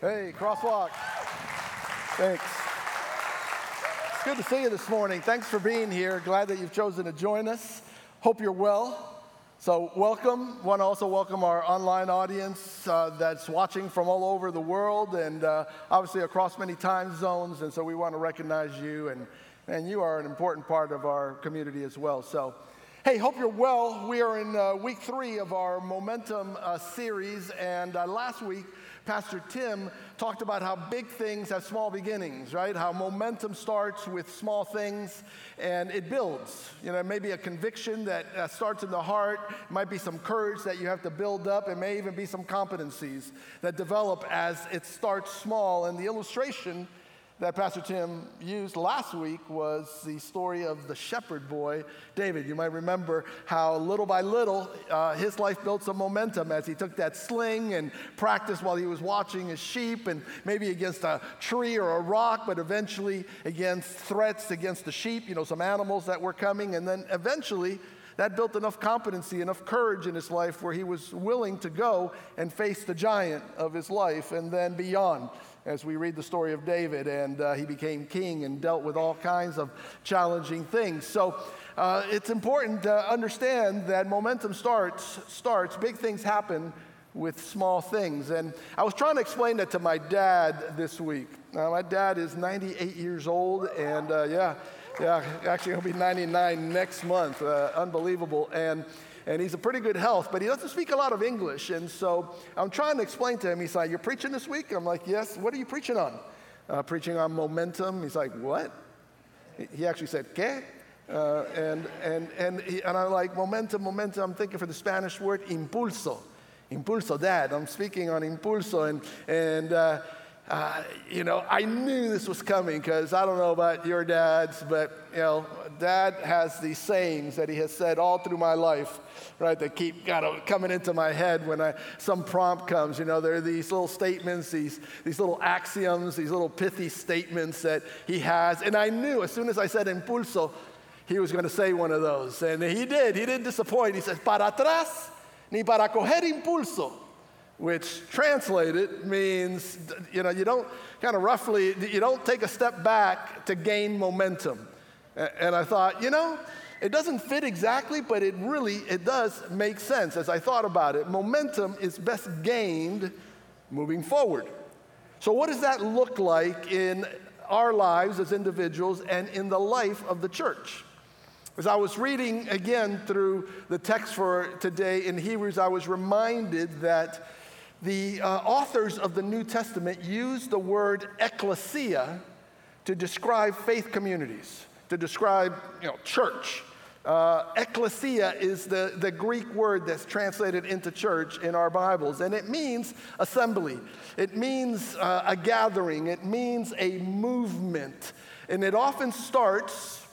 Hey, Crosswalk. Thanks. It's good to see you this morning. Thanks for being here. Glad that you've chosen to join us. Hope you're well. So, welcome. Want to also welcome our online audience uh, that's watching from all over the world and uh, obviously across many time zones. And so, we want to recognize you, and, and you are an important part of our community as well. So, Hey, hope you're well. We are in uh, week three of our Momentum uh, series, and uh, last week, Pastor Tim talked about how big things have small beginnings, right? How momentum starts with small things and it builds. You know, maybe a conviction that uh, starts in the heart, it might be some courage that you have to build up, it may even be some competencies that develop as it starts small. And the illustration that Pastor Tim used last week was the story of the shepherd boy, David. You might remember how little by little uh, his life built some momentum as he took that sling and practiced while he was watching his sheep and maybe against a tree or a rock, but eventually against threats against the sheep, you know, some animals that were coming. And then eventually, that built enough competency, enough courage in his life where he was willing to go and face the giant of his life and then beyond as we read the story of David, and uh, he became king and dealt with all kinds of challenging things. So uh, it's important to understand that momentum starts, starts, big things happen with small things. And I was trying to explain that to my dad this week. Now, my dad is 98 years old, and uh, yeah, yeah, actually, he'll be 99 next month. Uh, unbelievable. And and he's a pretty good health, but he doesn't speak a lot of English. And so I'm trying to explain to him. He's like, You're preaching this week? I'm like, Yes. What are you preaching on? Uh, preaching on momentum. He's like, What? He actually said, ¿Qué? Uh, and, and, and, he, and I'm like, momentum, momentum. I'm thinking for the Spanish word, impulso. Impulso, dad. I'm speaking on impulso. And, and uh, uh, you know, I knew this was coming because I don't know about your dads, but, you know, dad has these sayings that he has said all through my life, right, that keep kind of coming into my head when I, some prompt comes. You know, there are these little statements, these, these little axioms, these little pithy statements that he has. And I knew as soon as I said impulso, he was going to say one of those. And he did. He didn't disappoint. He says, para atrás, ni para coger impulso which translated means, you know, you don't kind of roughly, you don't take a step back to gain momentum. And I thought, you know, it doesn't fit exactly, but it really, it does make sense as I thought about it. Momentum is best gained moving forward. So what does that look like in our lives as individuals and in the life of the church? As I was reading again through the text for today in Hebrews, I was reminded that the uh, authors of the New Testament use the word ecclesia to describe faith communities, to describe you know, church. Uh, ecclesia is the, the Greek word that's translated into church in our Bibles, and it means assembly. It means uh, a gathering. It means a movement. And it often starts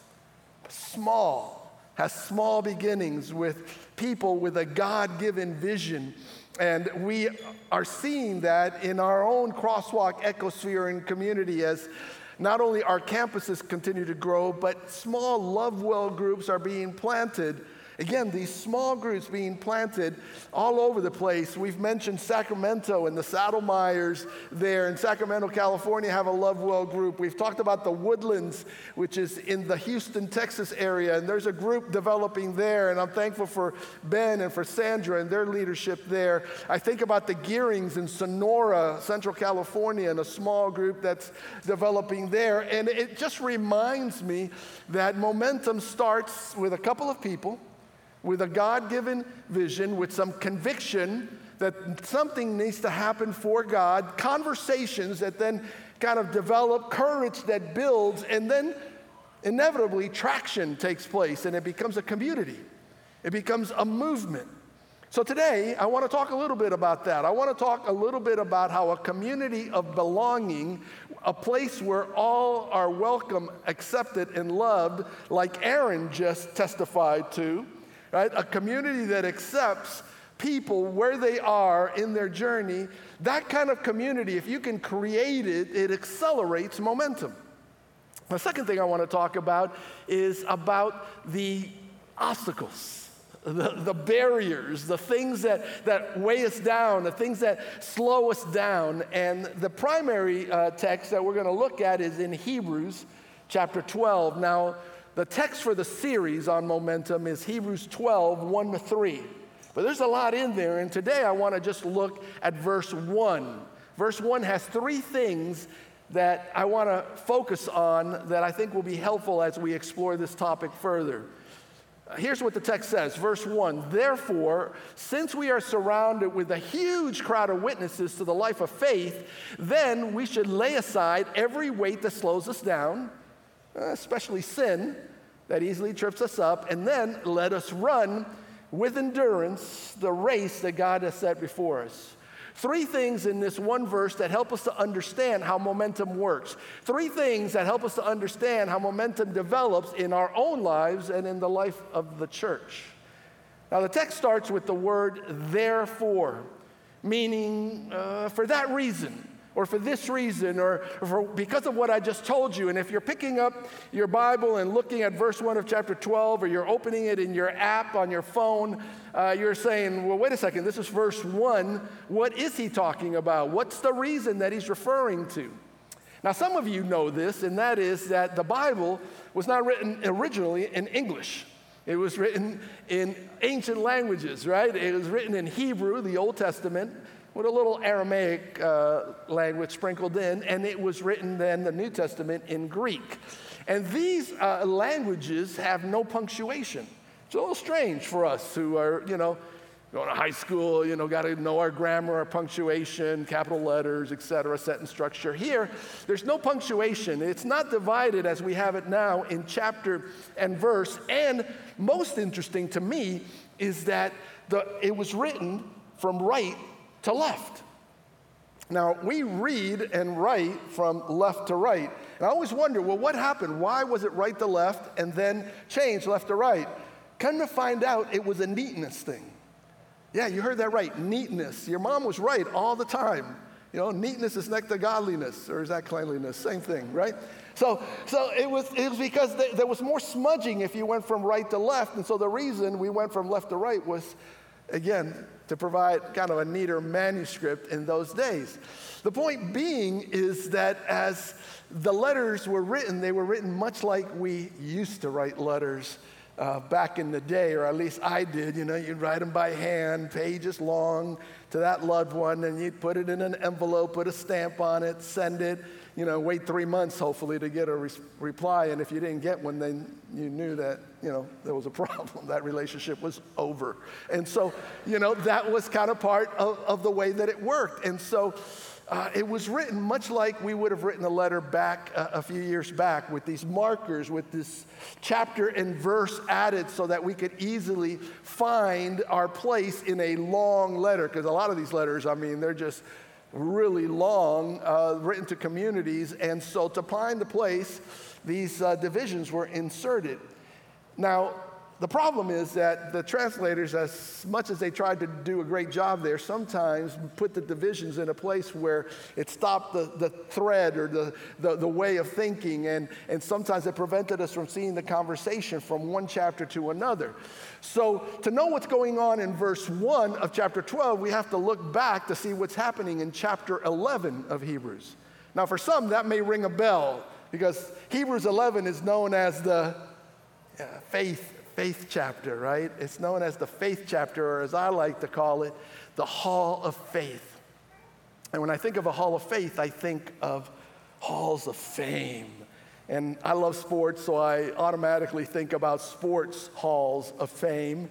small, has small beginnings with people with a God given vision and we are seeing that in our own crosswalk ecosphere and community as not only our campuses continue to grow, but small love well groups are being planted Again, these small groups being planted all over the place. We've mentioned Sacramento and the Saddlemeyers there in Sacramento, California, have a Love Well group. We've talked about the Woodlands, which is in the Houston, Texas area, and there's a group developing there. And I'm thankful for Ben and for Sandra and their leadership there. I think about the Gearings in Sonora, Central California, and a small group that's developing there. And it just reminds me that momentum starts with a couple of people with a God given vision, with some conviction that something needs to happen for God, conversations that then kind of develop, courage that builds, and then inevitably traction takes place and it becomes a community. It becomes a movement. So today, I want to talk a little bit about that. I want to talk a little bit about how a community of belonging, a place where all are welcome, accepted, and loved, like Aaron just testified to, right? A community that accepts people where they are in their journey. That kind of community, if you can create it, it accelerates momentum. The second thing I want to talk about is about the obstacles. the, the barriers, the things that, that weigh us down, the things that slow us down. And the primary uh, text that we're going to look at is in Hebrews chapter 12. Now, the text for the series on momentum is Hebrews 12, 1 to 3. But there's a lot in there, and today I want to just look at verse 1. Verse 1 has three things that I want to focus on that I think will be helpful as we explore this topic further. Here's what the text says, verse 1 Therefore, since we are surrounded with a huge crowd of witnesses to the life of faith, then we should lay aside every weight that slows us down, especially sin that easily trips us up, and then let us run with endurance the race that God has set before us. Three things in this one verse that help us to understand how momentum works. Three things that help us to understand how momentum develops in our own lives and in the life of the church. Now, the text starts with the word therefore, meaning uh, for that reason or for this reason, or for, because of what I just told you. And if you're picking up your Bible and looking at verse 1 of chapter 12, or you're opening it in your app on your phone, uh, you're saying, well, wait a second, this is verse 1. What is he talking about? What's the reason that he's referring to? Now, some of you know this, and that is that the Bible was not written originally in English. It was written in ancient languages, right? It was written in Hebrew, the Old Testament, with a little Aramaic uh, language sprinkled in, and it was written then, the New Testament, in Greek. And these uh, languages have no punctuation. It's a little strange for us who are, you know, going to high school, you know, got to know our grammar, our punctuation, capital letters, et cetera, sentence structure. Here, there's no punctuation. It's not divided as we have it now in chapter and verse. And most interesting to me is that the, it was written from right to left. Now, we read and write from left to right. And I always wonder, well, what happened? Why was it right to left and then change left to right? Come to find out, it was a neatness thing. Yeah, you heard that right, neatness. Your mom was right all the time. You know, neatness is next to godliness, or is that cleanliness? Same thing, right? So, so it, was, it was because th- there was more smudging if you went from right to left. And so the reason we went from left to right was, again, to provide kind of a neater manuscript in those days. The point being is that as the letters were written, they were written much like we used to write letters uh, back in the day, or at least I did. You know, you'd write them by hand, pages long, to that loved one, and you'd put it in an envelope, put a stamp on it, send it you know, wait three months hopefully to get a re- reply. And if you didn't get one, then you knew that, you know, there was a problem. that relationship was over. And so, you know, that was kind of part of, of the way that it worked. And so uh, it was written much like we would have written a letter back uh, a few years back with these markers, with this chapter and verse added so that we could easily find our place in a long letter. Because a lot of these letters, I mean, they're just really long, uh, written to communities. And so to find the place, these uh, divisions were inserted. Now, the problem is that the translators, as much as they tried to do a great job there, sometimes put the divisions in a place where it stopped the, the thread or the, the, the way of thinking, and, and sometimes it prevented us from seeing the conversation from one chapter to another. So, to know what's going on in verse 1 of chapter 12, we have to look back to see what's happening in chapter 11 of Hebrews. Now, for some, that may ring a bell because Hebrews 11 is known as the uh, faith faith chapter, right? It's known as the faith chapter, or as I like to call it, the hall of faith. And when I think of a hall of faith, I think of halls of fame. And I love sports, so I automatically think about sports halls of fame.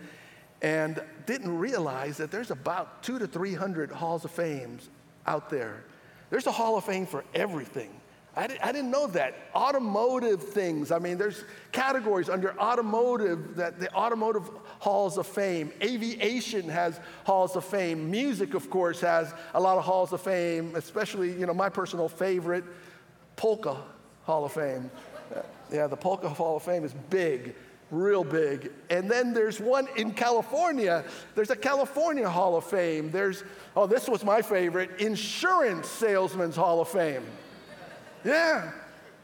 And didn't realize that there's about two to 300 halls of fame out there. There's a hall of fame for everything. I, I didn't know that. Automotive things. I mean, there's categories under automotive that the automotive halls of fame. Aviation has halls of fame. Music, of course, has a lot of halls of fame, especially, you know, my personal favorite, Polka Hall of Fame. Yeah, the Polka Hall of Fame is big, real big. And then there's one in California. There's a California Hall of Fame. There's, oh, this was my favorite, Insurance Salesman's Hall of Fame. Yeah.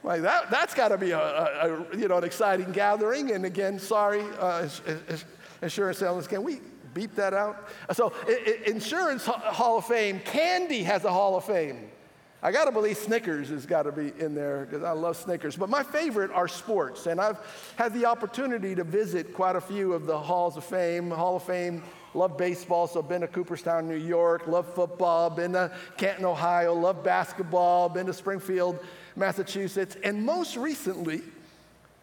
Like that, that's got to be a, a, a, you know, an exciting gathering. And again, sorry, uh, insurance analysts, can we beep that out? So, Insurance Hall of Fame, Candy has a Hall of Fame. I got to believe Snickers has got to be in there because I love Snickers. But my favorite are sports, and I've had the opportunity to visit quite a few of the halls of fame. Hall of Fame, love baseball, so been to Cooperstown, New York, love football, been to Canton, Ohio, love basketball, been to Springfield, Massachusetts, and most recently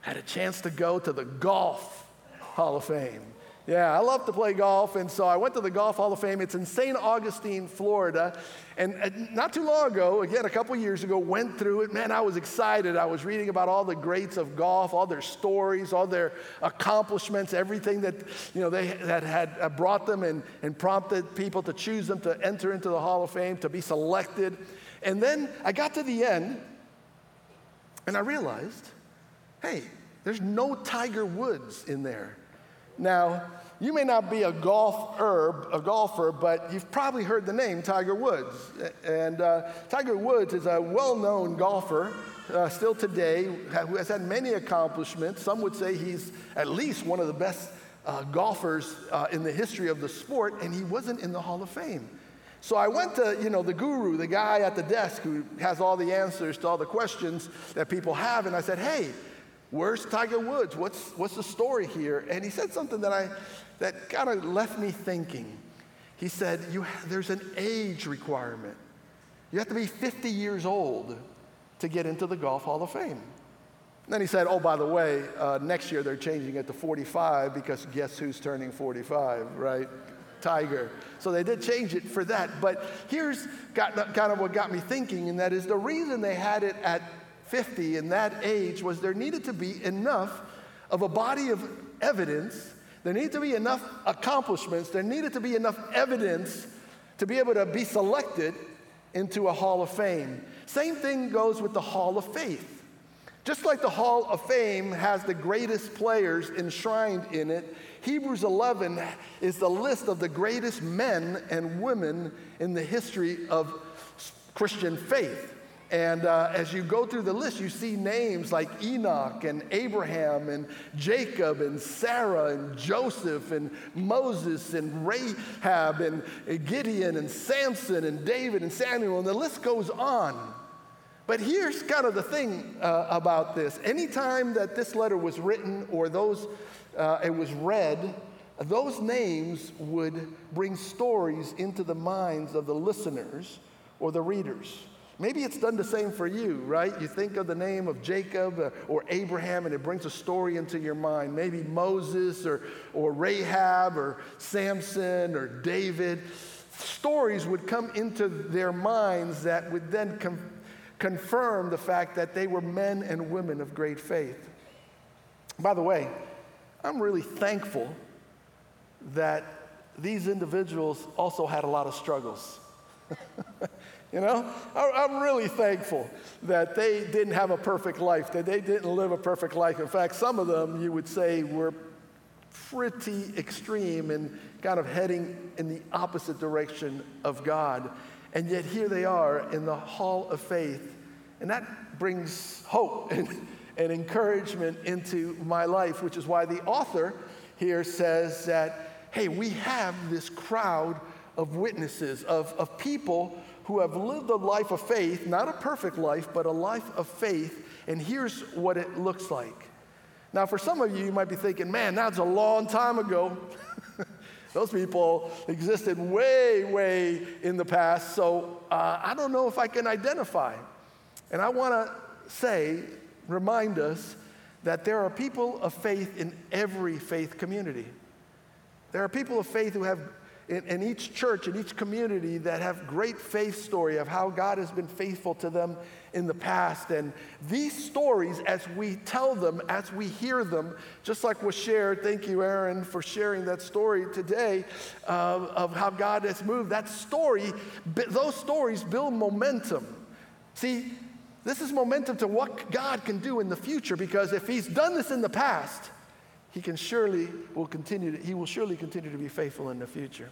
had a chance to go to the Golf Hall of Fame. Yeah, I love to play golf, and so I went to the Golf Hall of Fame. It's in St. Augustine, Florida. And uh, not too long ago, again, a couple years ago, went through it. Man, I was excited. I was reading about all the greats of golf, all their stories, all their accomplishments, everything that, you know, they had, had uh, brought them and, and prompted people to choose them to enter into the Hall of Fame, to be selected. And then I got to the end, and I realized, hey, there's no Tiger Woods in there. Now, you may not be a golf herb, a golfer, but you've probably heard the name Tiger Woods. And uh, Tiger Woods is a well-known golfer uh, still today who has had many accomplishments. Some would say he's at least one of the best uh, golfers uh, in the history of the sport, and he wasn't in the Hall of Fame. So I went to, you know, the guru, the guy at the desk who has all the answers to all the questions that people have, and I said, hey, Where's Tiger Woods? What's, what's the story here? And he said something that, I, that kind of left me thinking. He said, you, There's an age requirement. You have to be 50 years old to get into the Golf Hall of Fame. And then he said, Oh, by the way, uh, next year they're changing it to 45 because guess who's turning 45, right? Tiger. So they did change it for that. But here's got, kind of what got me thinking, and that is the reason they had it at 50 in that age was there needed to be enough of a body of evidence, there needed to be enough accomplishments, there needed to be enough evidence to be able to be selected into a Hall of Fame. Same thing goes with the Hall of Faith. Just like the Hall of Fame has the greatest players enshrined in it, Hebrews 11 is the list of the greatest men and women in the history of Christian faith. And uh, as you go through the list, you see names like Enoch and Abraham and Jacob and Sarah and Joseph and Moses and Rahab and Gideon and Samson and David and Samuel, and the list goes on. But here's kind of the thing uh, about this. Anytime that this letter was written or those, uh, it was read, those names would bring stories into the minds of the listeners or the readers. Maybe it's done the same for you, right? You think of the name of Jacob uh, or Abraham and it brings a story into your mind. Maybe Moses or, or Rahab or Samson or David. Stories would come into their minds that would then com- confirm the fact that they were men and women of great faith. By the way, I'm really thankful that these individuals also had a lot of struggles. You know, I'm really thankful that they didn't have a perfect life, that they didn't live a perfect life. In fact, some of them you would say were pretty extreme and kind of heading in the opposite direction of God. And yet here they are in the hall of faith. And that brings hope and, and encouragement into my life, which is why the author here says that, hey, we have this crowd of witnesses, of, of people who have lived a life of faith, not a perfect life, but a life of faith. And here's what it looks like. Now, for some of you, you might be thinking, man, that's a long time ago. Those people existed way, way in the past, so uh, I don't know if I can identify. And I want to say, remind us that there are people of faith in every faith community. There are people of faith who have in, in, each church, in each community that have great faith story of how God has been faithful to them in the past. And these stories, as we tell them, as we hear them, just like was shared, thank you, Aaron, for sharing that story today uh, of how God has moved. That story, those stories build momentum. See, this is momentum to what God can do in the future because if He's done this in the past, he can surely will continue to, he will surely continue to be faithful in the future.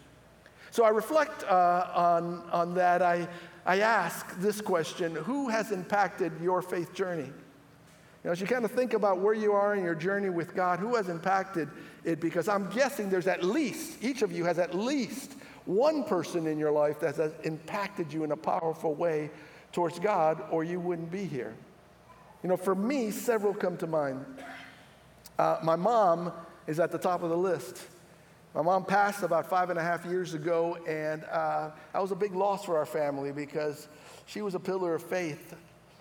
So I reflect uh, on, on that. I, I ask this question Who has impacted your faith journey? You know, as you kind of think about where you are in your journey with God, who has impacted it? Because I'm guessing there's at least, each of you has at least one person in your life that has impacted you in a powerful way towards God, or you wouldn't be here. You know, for me, several come to mind. Uh, my mom is at the top of the list. My mom passed about five and a half years ago, and uh, that was a big loss for our family because she was a pillar of faith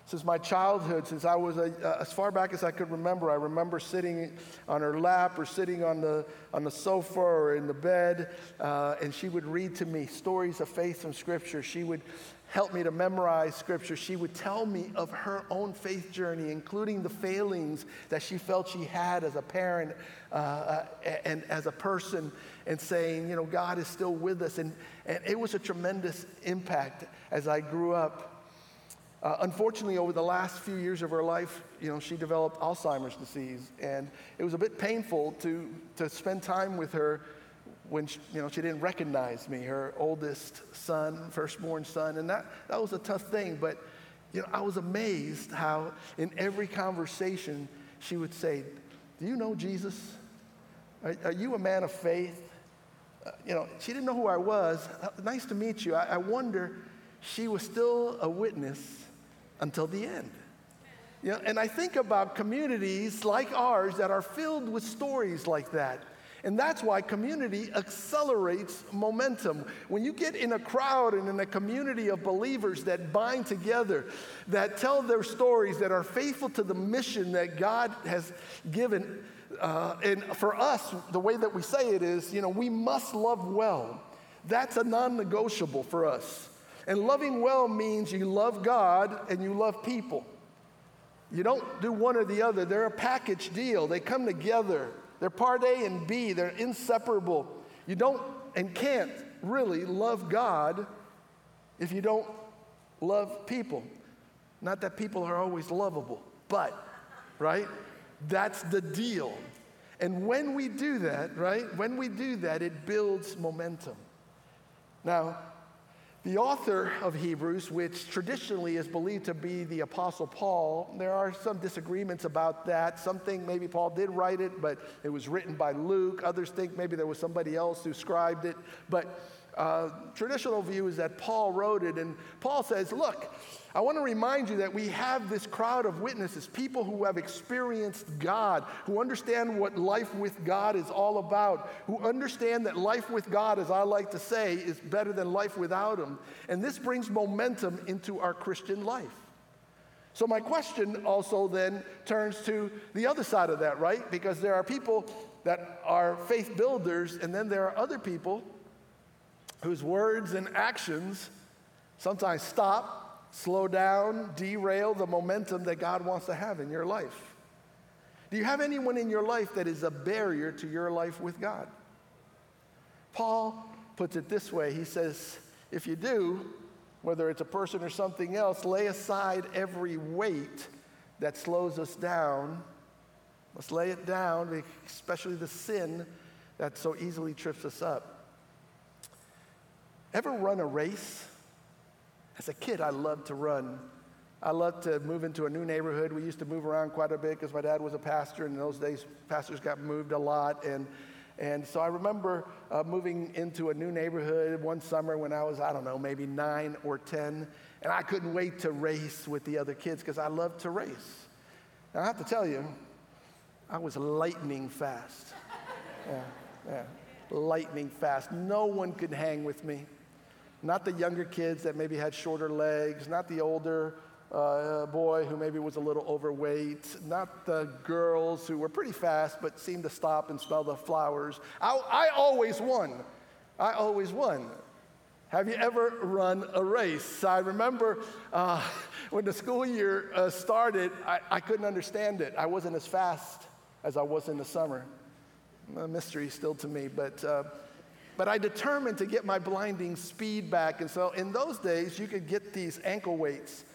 since my childhood, since I was a, uh, as far back as I could remember, I remember sitting on her lap or sitting on the, on the sofa or in the bed, uh, and she would read to me stories of faith from Scripture. She would help me to memorize Scripture. She would tell me of her own faith journey, including the failings that she felt she had as a parent uh and as a person, and saying, you know, God is still with us. And, and it was a tremendous impact as I grew up. Uh, unfortunately, over the last few years of her life, you know, she developed Alzheimer's disease, and it was a bit painful to, to spend time with her when she, you know, she didn't recognize me, her oldest son, firstborn son, and that, that was a tough thing. But you know, I was amazed how in every conversation she would say, "Do you know Jesus? Are, are you a man of faith?" Uh, you know, she didn't know who I was. Uh, nice to meet you. I, I wonder she was still a witness until the end. You know, and I think about communities like ours that are filled with stories like that. And that's why community accelerates momentum. When you get in a crowd and in a community of believers that bind together, that tell their stories, that are faithful to the mission that God has given, uh, and for us, the way that we say it is, you know, we must love well. That's a non negotiable for us. And loving well means you love God and you love people. You don't do one or the other, they're a package deal. They come together. They're part A and B, they're inseparable. You don't and can't really love God if you don't love people. Not that people are always lovable, but, right? That's the deal. And when we do that, right, when we do that, it builds momentum. Now, the author of Hebrews, which traditionally is believed to be the Apostle Paul, there are some disagreements about that. Some think maybe Paul did write it, but it was written by Luke. Others think maybe there was somebody else who scribed it. But uh, traditional view is that Paul wrote it, and Paul says, Look, I want to remind you that we have this crowd of witnesses, people who have experienced God, who understand what life with God is all about, who understand that life with God, as I like to say, is better than life without Him. And this brings momentum into our Christian life. So, my question also then turns to the other side of that, right? Because there are people that are faith builders, and then there are other people whose words and actions sometimes stop, slow down, derail the momentum that God wants to have in your life. Do you have anyone in your life that is a barrier to your life with God? Paul puts it this way He says, if you do, whether it's a person or something else, lay aside every weight that slows us down. Let's lay it down, especially the sin that so easily trips us up. Ever run a race? As a kid, I loved to run. I loved to move into a new neighborhood. We used to move around quite a bit because my dad was a pastor, and in those days, pastors got moved a lot. And, and so I remember uh, moving into a new neighborhood one summer when I was, I don't know, maybe nine or 10, and I couldn't wait to race with the other kids because I loved to race. Now, I have to tell you, I was lightning fast. Yeah, yeah, lightning fast. No one could hang with me not the younger kids that maybe had shorter legs, not the older uh, boy who maybe was a little overweight, not the girls who were pretty fast but seemed to stop and smell the flowers. I, I always won. I always won. Have you ever run a race? I remember uh, when the school year uh, started, I, I, couldn't understand it. I wasn't as fast as I was in the summer. A mystery still to me, but uh, but I determined to get my blinding speed back. And so in those days, you could get these ankle weights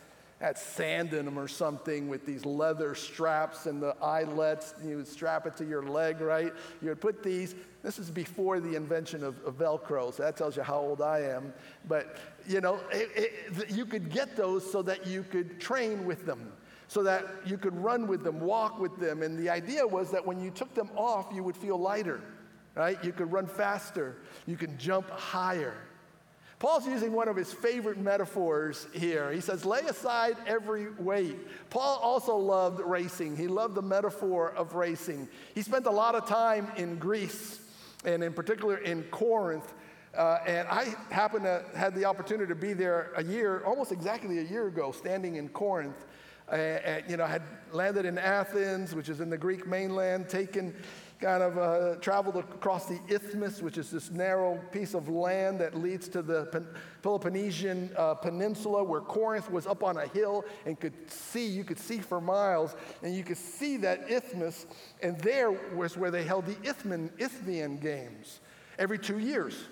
at Sandinam or something with these leather straps and the eyelets. You would strap it to your leg, right? You would put these. This is before the invention of, of Velcro, so that tells you how old I am. But, you know, it, it, you could get those so that you could train with them. so that you could run with them, walk with them. And the idea was that when you took them off, you would feel lighter, right? You could run faster, you can jump higher. Paul's using one of his favorite metaphors here. He says, lay aside every weight. Paul also loved racing. He loved the metaphor of racing. He spent a lot of time in Greece, and in particular in Corinth. Uh, and I happened to had the opportunity to be there a year, almost exactly a year ago, standing in Corinth. Uh, uh, you know, I had landed in Athens, which is in the Greek mainland, taken kind of uh, traveled across the isthmus, which is this narrow piece of land that leads to the Peloponnesian uh, Peninsula, where Corinth was up on a hill and could see, you could see for miles, and you could see that isthmus, and there was where they held the Isthmian, Isthmian Games every two years.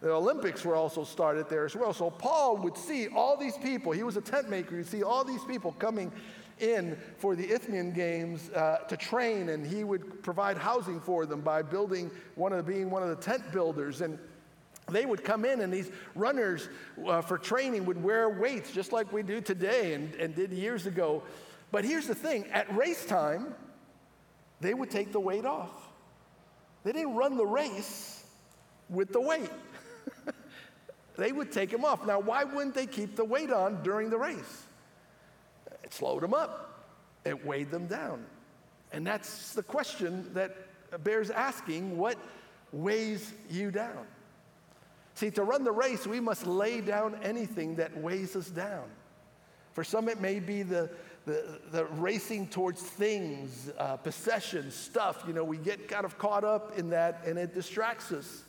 The Olympics were also started there as well. So Paul would see all these people. He was a tent maker. He'd see all these people coming in for the Isthmian Games uh, to train, and he would provide housing for them by building one of the, being one of the tent builders. And they would come in, and these runners uh, for training would wear weights just like we do today and, and did years ago. But here's the thing at race time, they would take the weight off. They didn't run the race with the weight. they would take them off. Now, why wouldn't they keep the weight on during the race? Slowed them up, it weighed them down. And that's the question that bears asking what weighs you down? See, to run the race, we must lay down anything that weighs us down. For some, it may be the, the, the racing towards things, uh, possessions, stuff. You know, we get kind of caught up in that and it distracts us.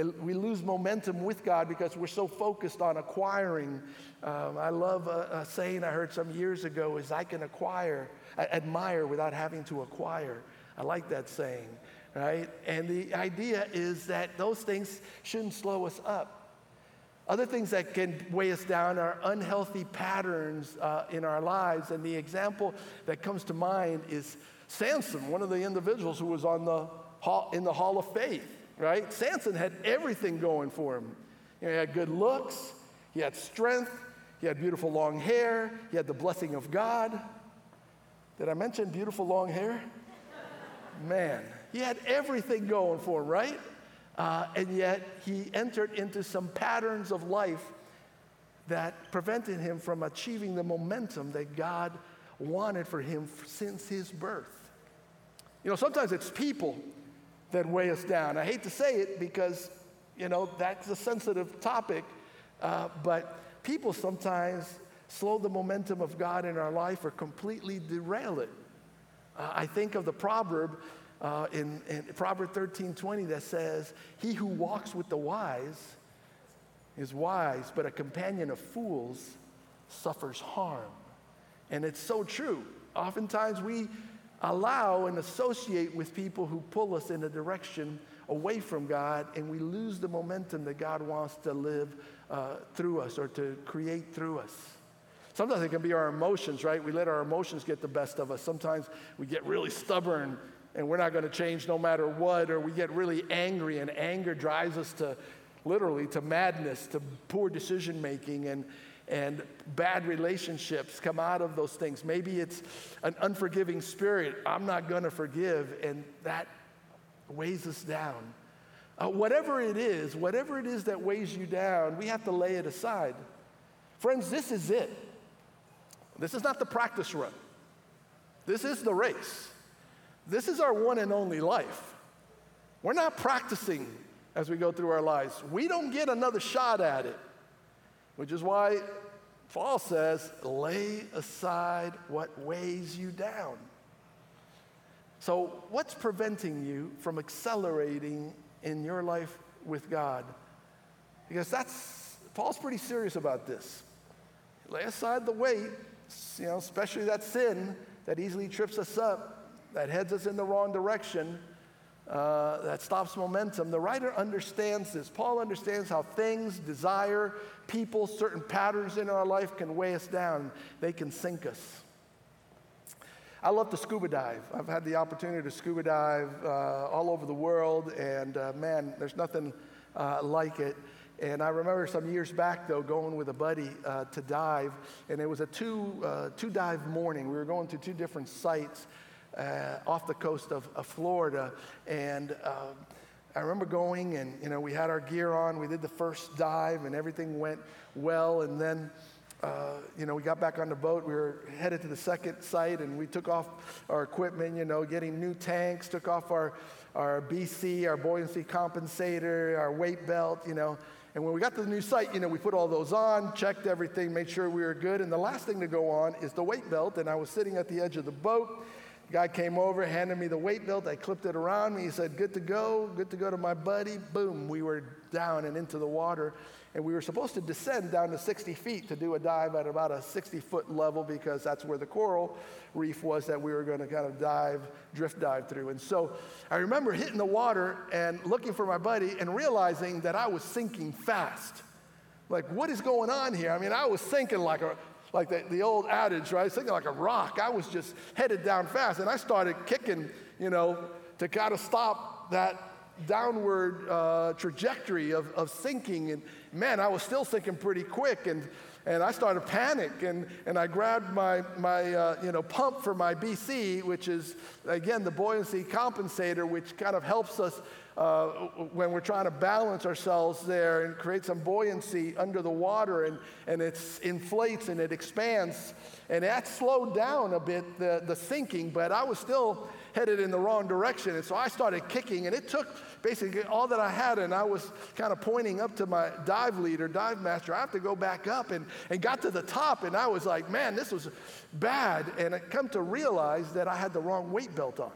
It, we lose momentum with God because we're so focused on acquiring. Um, I love a, a, saying I heard some years ago is I can acquire, I admire without having to acquire. I like that saying, right? And the idea is that those things shouldn't slow us up. Other things that can weigh us down are unhealthy patterns uh, in our lives. And the example that comes to mind is Samson, one of the individuals who was on the hall, in the Hall of Faith right? Samson had everything going for him. You know, he had good looks, he had strength, he had beautiful long hair, he had the blessing of God. Did I mention beautiful long hair? Man, he had everything going for him, right? Uh, and yet he entered into some patterns of life that prevented him from achieving the momentum that God wanted for him since his birth. You know, sometimes it's people that weigh us down. I hate to say it because, you know, that's a sensitive topic, uh, but people sometimes slow the momentum of God in our life or completely derail it. Uh, I think of the proverb uh, in, in Proverb 13 20 that says, He who walks with the wise is wise, but a companion of fools suffers harm. And it's so true. Oftentimes we allow and associate with people who pull us in a direction away from God, and we lose the momentum that God wants to live uh, through us or to create through us. Sometimes it can be our emotions, right? We let our emotions get the best of us. Sometimes we get really stubborn and we're not going to change no matter what, or we get really angry, and anger drives us to literally to madness, to poor decision making. And, and bad relationships come out of those things. Maybe it's an unforgiving spirit. I'm not going to forgive, and that weighs us down. Uh, whatever it is, whatever it is that weighs you down, we have to lay it aside. Friends, this is it. This is not the practice run. This is the race. This is our one and only life. We're not practicing as we go through our lives. We don't get another shot at it which is why Paul says, lay aside what weighs you down. So, what's preventing you from accelerating in your life with God? Because that's, Paul's pretty serious about this. Lay aside the weight, you know, especially that sin that easily trips us up, that heads us in the wrong direction, uh, that stops momentum. The writer understands this. Paul understands how things, desire, people, certain patterns in our life can weigh us down, they can sink us. I love to scuba dive. I've had the opportunity to scuba dive uh, all over the world, and uh, man, there's nothing uh, like it. And I remember some years back, though, going with a buddy uh, to dive, and it was a two, uh, two dive morning. We were going to two different sites uh, off the coast of, of Florida. And uh, I remember going, and you know, we had our gear on. We did the first dive, and everything went well. And then uh, you know, we got back on the boat. We were headed to the second site, and we took off our equipment. You know, getting new tanks, took off our our BC, our buoyancy compensator, our weight belt. You know, and when we got to the new site, you know, we put all those on, checked everything, made sure we were good. And the last thing to go on is the weight belt. And I was sitting at the edge of the boat. Guy came over, handed me the weight belt. I clipped it around me. He said, "Good to go. Good to go to my buddy." Boom, we were down and into the water and we were supposed to descend down to 60 feet to do a dive at about a 60 foot level because that's where the coral reef was that we were going to kind of dive, drift dive through. And so I remember hitting the water and looking for my buddy and realizing that I was sinking fast. Like, what is going on here? I mean, I was sinking like a, like the, the old adage, right? Sinking like a rock. I was just headed down fast, and I started kicking, you know, to kind of stop that downward uh, trajectory of, of sinking. And man, I was still sinking pretty quick. And, and I started panic and, and I grabbed my, my uh, you know, pump for my BC, which is, again, the buoyancy compensator, which kind of helps us uh, when we're trying to balance ourselves there and create some buoyancy under the water. And, and it inflates and it expands. And that slowed down a bit, the, the sinking, but I was still headed in the wrong direction. And so I started kicking, and it took basically all that I had, and I was kind of pointing up to my dive leader, dive master. I have to go back up and, and got to the top, and I was like, man, this was bad. And I come to realize that I had the wrong weight belt on.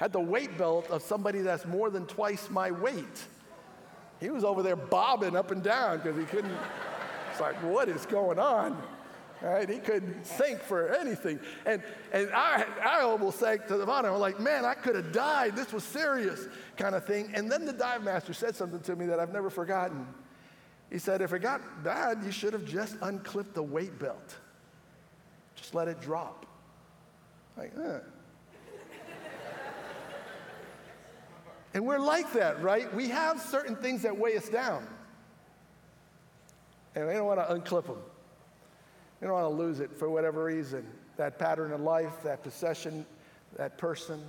Had the weight belt of somebody that's more than twice my weight. He was over there bobbing up and down because he couldn't. It's like, what is going on? Right? He couldn't sink for anything. And, and I, I almost sank to the bottom. I'm like, man, I could have died. This was serious kind of thing. And then the dive master said something to me that I've never forgotten. He said, if it got bad, you should have just unclipped the weight belt. Just let it drop. Like, eh. And we're like that, right? We have certain things that weigh us down. And we don't want to unclip them. We don't want to lose it for whatever reason that pattern of life, that possession, that person.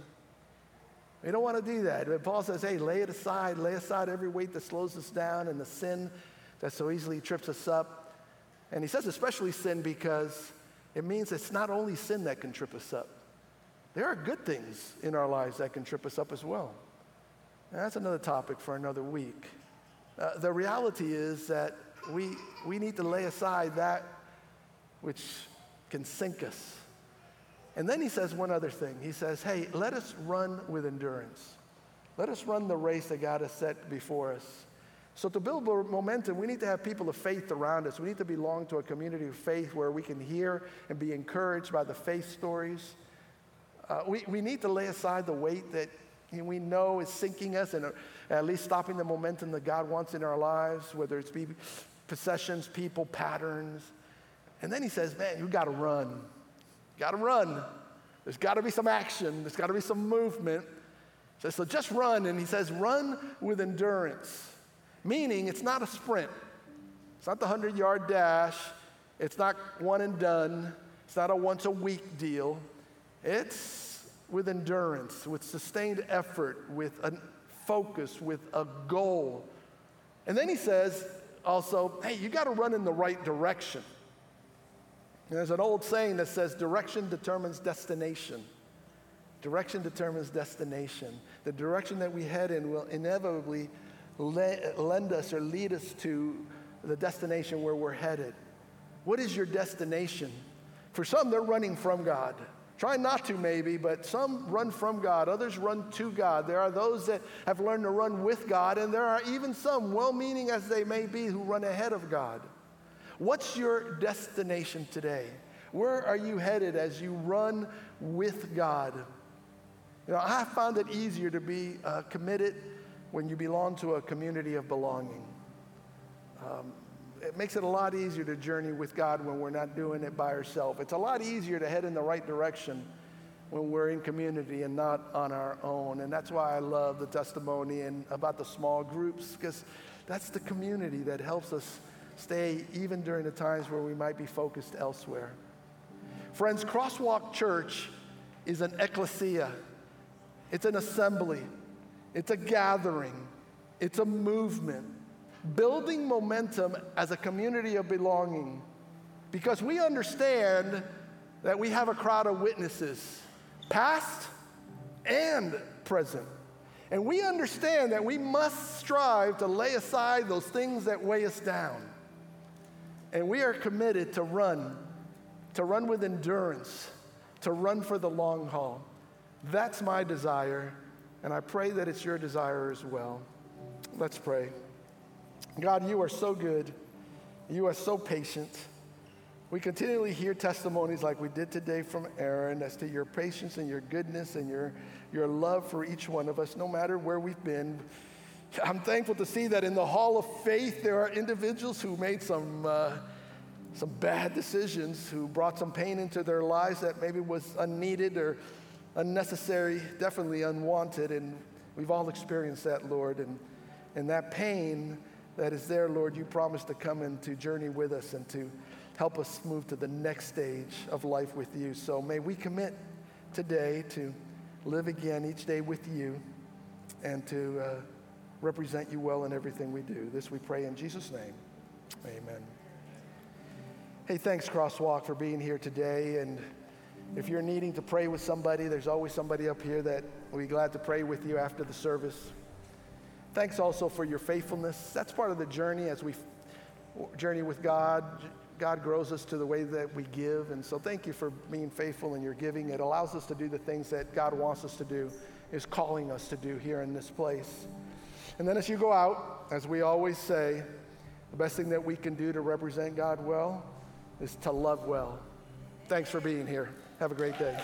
We don't want to do that. But Paul says, hey, lay it aside, lay aside every weight that slows us down and the sin that so easily trips us up. And he says, especially sin, because it means it's not only sin that can trip us up, there are good things in our lives that can trip us up as well. That's another topic for another week. Uh, the reality is that we, we need to lay aside that which can sink us. And then he says one other thing. He says, Hey, let us run with endurance. Let us run the race that God has set before us. So, to build momentum, we need to have people of faith around us. We need to belong to a community of faith where we can hear and be encouraged by the faith stories. Uh, we, we need to lay aside the weight that we know is sinking us and uh, at least stopping the momentum that God wants in our lives, whether it's be possessions, people, patterns. And then he says, Man, you got to run. You got to run. There's got to be some action, there's got to be some movement. So, so just run. And he says, Run with endurance, meaning it's not a sprint, it's not the 100 yard dash, it's not one and done, it's not a once a week deal. It's with endurance, with sustained effort, with a focus, with a goal. And then he says also, hey, you got to run in the right direction. And There's an old saying that says direction determines destination. Direction determines destination. The direction that we head in will inevitably le- lend us or lead us to the destination where we're headed. What is your destination? For some, they're running from God. Try not to, maybe, but some run from God, others run to God. There are those that have learned to run with God, and there are even some, well meaning as they may be, who run ahead of God. What's your destination today? Where are you headed as you run with God? You know, I found it easier to be uh, committed when you belong to a community of belonging. Um, it makes it a lot easier to journey with God when we're not doing it by ourselves. It's a lot easier to head in the right direction when we're in community and not on our own. And that's why I love the testimony and about the small groups because That's the community that helps us stay even during the times where we might be focused elsewhere. Friends, Crosswalk Church is an ecclesia, it's an assembly, it's a gathering, it's a movement, building momentum as a community of belonging because we understand that we have a crowd of witnesses, past and present. And we understand that we must strive to lay aside those things that weigh us down. And we are committed to run, to run with endurance, to run for the long haul. That's my desire, and I pray that it's your desire as well. Let's pray. God, you are so good. You are so patient. We continually hear testimonies like we did today from Aaron as to your patience and your goodness and your, your love for each one of us, no matter where we've been. I'm thankful to see that in the hall of faith, there are individuals who made some, uh, some bad decisions, who brought some pain into their lives that maybe was unneeded or unnecessary, definitely unwanted. And we've all experienced that, Lord. And, and that pain that is there, Lord, you promised to come and to journey with us and to help us move to the next stage of life with you. So may we commit today to live again each day with you and to uh, represent you well in everything we do. This we pray in Jesus' name. Amen. Hey, thanks, Crosswalk, for being here today. And if you're needing to pray with somebody, there's always somebody up here that we'll be glad to pray with you after the service. Thanks also for your faithfulness. That's part of the journey as we journey with God, God grows us to the way that we give. And so thank you for being faithful in your giving. It allows us to do the things that God wants us to do, is calling us to do here in this place. And then as you go out, as we always say, the best thing that we can do to represent God well is to love well. Thanks for being here. Have a great day.